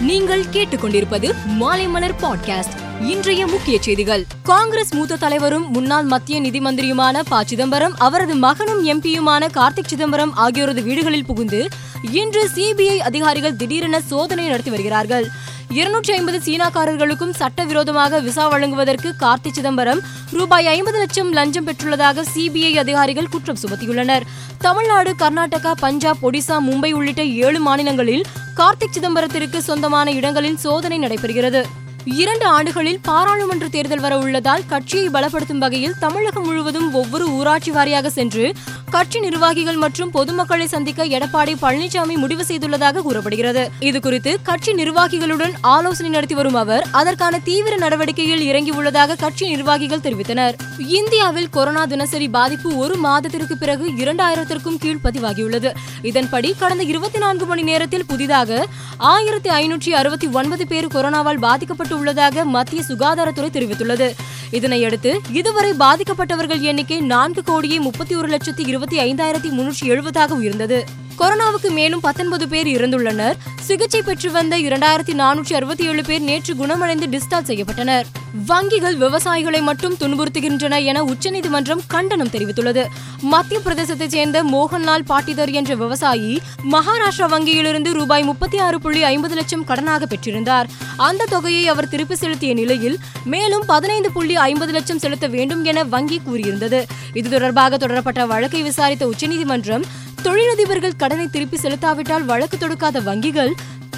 நீங்கள் கேட்டுக்கொண்டிருப்பது மாலைமலர் பாட்காஸ்ட். இன்றைய முக்கிய செய்திகள். காங்கிரஸ் மூத்த தலைவரும் முன்னாள் மத்திய நிதி மந்திரியுமான ப. சிதம்பரம் அவரது மகனும் எம்பியுமான கார்த்திக் சிதம்பரம் ஆகியோரது வீடுகளில் புகுந்து இன்று சிபிஐ அதிகாரிகள் திடீரென சோதனை நடத்தி வருகிறார்கள். இருநூற்றி ஐம்பது சீனாக்காரர்களுக்கும் சட்டவிரோதமாக விசா வழங்குவதற்கு கார்த்தி சிதம்பரம் ரூபாய் ஐம்பது லட்சம் லஞ்சம் பெற்றுள்ளதாக சிபிஐ அதிகாரிகள் குற்றம் சுமத்தியுள்ளனர். தமிழ்நாடு கர்நாடகா பஞ்சாப் ஒடிசா மும்பை உள்ளிட்ட ஏழு மாநிலங்களில் கார்த்திக் சிதம்பரத்திற்கு சொந்தமான இடங்களில் சோதனை நடைபெறுகிறது. இரண்டு ஆண்டுகளில் பாராளுமன்ற தேர்தல் வர உள்ளதால் கட்சியை பலப்படுத்தும் வகையில் தமிழகம் முழுவதும் ஒவ்வொரு ஊராட்சி வாரியாக சென்று கட்சி நிர்வாகிகள் மற்றும் பொதுமக்களை சந்திக்க எடப்பாடி பழனிசாமி முடிவு செய்துள்ளதாக கூறப்படுகிறது. இதுகுறித்து கட்சி நிர்வாகிகளுடன் ஆலோசனை நடத்தி வரும் அவர் அதற்கான தீவிர நடவடிக்கையில் இறங்கியுள்ளதாக கட்சி நிர்வாகிகள் தெரிவித்தனர். இந்தியாவில் கொரோனா தினசரி பாதிப்பு ஒரு மாதத்திற்கு பிறகு இரண்டாயிரத்திற்கும் கீழ் பதிவாகியுள்ளது. இதன்படி கடந்த இருபத்தி நான்கு மணி நேரத்தில் புதிதாக ஆயிரத்தி ஐநூற்றி அறுபத்தி ஒன்பது பேர் கொரோனாவால் பாதிக்கப்பட்டு உள்ளதாக மத்திய சுகாதாரத்துறை தெரிவித்துள்ளது. இதனையடுத்து இதுவரை பாதிக்கப்பட்டவர்கள் எண்ணிக்கை நான்கு கோடியே முப்பத்தி ஒரு லட்சத்தி இருபத்தி ஐந்தாயிரத்தி முன்னூற்றி எழுபதாக உயர்ந்தது. கொரோனாவுக்கு மேலும் பத்தொன்பது பேர் இறந்துள்ளனர். சிகிச்சை பெற்று வந்த இரண்டாயிரத்தி நானூற்றி அறுபத்தி ஏழு பேர் நேற்று குணமடைந்து டிஸ்சார்ஜ் செய்யப்பட்டனர். வங்கிகள் விவசாயிகளை மட்டும் துன்புறுத்துகின்றன என உச்சநீதிமன்றம் கண்டனம் தெரிவித்துள்ளது. மத்திய பிரதேசத்தைச் சேர்ந்த மோகன்லால் பாட்டிதர் என்ற விவசாயி மகாராஷ்டிரா வங்கியிலிருந்து ரூபாய் முப்பத்தி ஆறு புள்ளி ஐம்பது லட்சம் கடனாக பெற்றிருந்தார். அந்த தொகையை அவர் திருப்பி செலுத்திய நிலையில் மேலும் பதினைந்து புள்ளி ஐம்பது லட்சம் செலுத்த வேண்டும் என வங்கி கூறியிருந்தது. இது தொடர்பாக தொடரப்பட்ட வழக்கை விசாரித்த உச்சநீதிமன்றம் தொழிலதிபர்கள் கடனை திருப்பி செலுத்தாவிட்டால் வழக்கு தொடுக்காத வங்கிகள்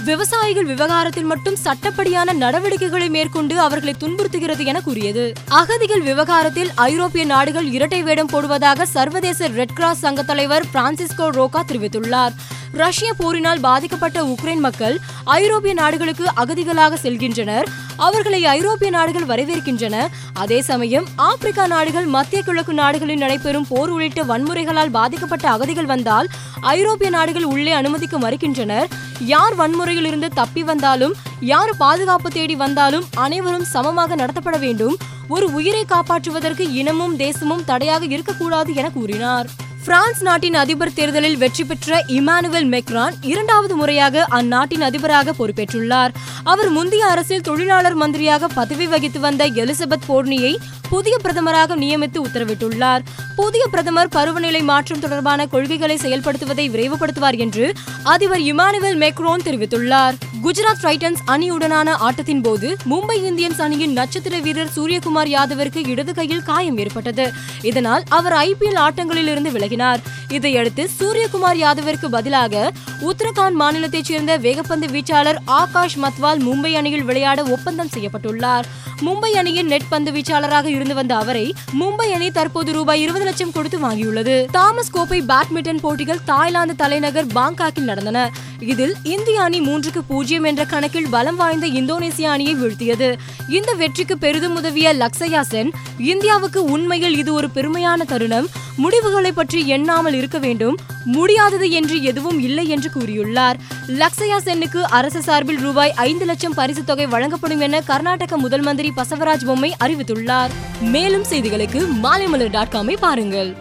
விவசாயிகள் விவகாரத்தில் மட்டும் சட்டப்படியான நடவடிக்கைகளை மேற்கொண்டு அவர்களை துன்புறுத்துகிறது என கூறியது. அகதிகள் விவகாரத்தில் ஐரோப்பிய நாடுகள் இரட்டை வேடம் போடுவதாக சர்வதேச ரெட் கிராஸ் சங்க தலைவர் பிரான்சிஸ்கோ ரோகா தெரிவித்துள்ளார். ரஷ்ய போரினால் பாதிக்கப்பட்ட உக்ரைன் மக்கள் ஐரோப்பிய நாடுகளுக்கு அகதிகளாக செல்கின்றனர். அவர்களை ஐரோப்பிய நாடுகள் வரவேற்கின்றன. அதே சமயம் ஆப்பிரிக்கா நாடுகள் மத்திய கிழக்கு நாடுகளில் நடைபெறும் போர் உள்ளிட்ட வன்முறைகளால் பாதிக்கப்பட்ட அகதிகள் வந்தால் ஐரோப்பிய நாடுகள் உள்ளே அனுமதிக்க மறுக்கின்றனர். யார் வன்முறையில் இருந்து தப்பி வந்தாலும் யார் பாதுகாப்பு தேடி வந்தாலும் அனைவரும் சமமாக நடத்தப்பட வேண்டும். ஒரு உயிரை காப்பாற்றுவதற்கு இனமும் தேசமும் தடையாக இருக்கக்கூடாது என கூறினார். பிரான்ஸ் நாட்டின் அதிபர் தேர்தலில் வெற்றி பெற்ற இமானுவேல் மெக்ரான் இரண்டாவது முறையாக அந்நாட்டின் அதிபராக பொறுப்பேற்றுள்ளார். அவர் முந்தைய அரசில் தொழிலாளர் மந்திரியாக பதவி வகித்து வந்த எலிசபெத் போர்னியை புதிய பிரதமராக நியமித்து உத்தரவிட்டுள்ளார். புதிய பிரதமர் பருவநிலை மாற்றம் தொடர்பான கொள்கைகளை செயல்படுத்துவதை விரைவுபடுத்துவார் என்று அதிபர் இமானுவேல் மெக்ரோன் தெரிவித்துள்ளார். குஜராத் டைட்டன்ஸ் அணியுடனான ஆட்டத்தின் போது மும்பை இந்தியன்ஸ் அணியின் நட்சத்திர வீரர் சூரியகுமார் யாதவிற்கு இடது கையில் காயம் ஏற்பட்டது. இதனால் அவர் ஐபிஎல் ஆட்டங்களில் இருந்து விலகினார் இதையடுத்து சூரியகுமார் யாதவிற்கு பதிலாக உத்தரகாண்ட் மாநிலத்தைச் சேர்ந்த வேகப்பந்து வீச்சாளர் ஆகாஷ் மத்வால் மும்பை அணியில் விளையாட ஒப்பந்தம் செய்யப்பட்டுள்ளார். மும்பை அணியின் நெட் பந்து வீச்சாளராக இருந்து வந்த அவரை மும்பை அணி தற்போது ரூபாய் இருபது லட்சம் கொடுத்து வாங்கியுள்ளது. தாமஸ் கோப்பை பேட்மிண்டன் போட்டிகள் தாய்லாந்து தலைநகர் பாங்காக்கில் நடந்தன. இதில் இந்திய அணி மூன்றுக்கு பூஜ்ஜியம் என்ற கணக்கில் பலம் வாய்ந்த இந்தோனேசிய அணியை வீழ்த்தியது. இந்த வெற்றிக்கு பெரிதும் உதவிய லக்ஸயா சென் இந்தியாவுக்கு உண்மையில் இது ஒரு பெருமையான தருணம். முடிவுகளை பற்றி எண்ணாமல் இருக்க வேண்டும். முடியாதது என்று எதுவும் இல்லை என்று கூறியுள்ளார். லக்ஸயா சென்னுக்கு அரசு சார்பில் ரூபாய் ஐந்து லட்சம் பரிசு தொகை வழங்கப்படும் என கர்நாடக முதல் மந்திரி பசவராஜ் பொம்மை அறிவித்துள்ளார். மேலும் செய்திகளுக்கு மாலைமலர் டாட் காமை பாருங்கள்.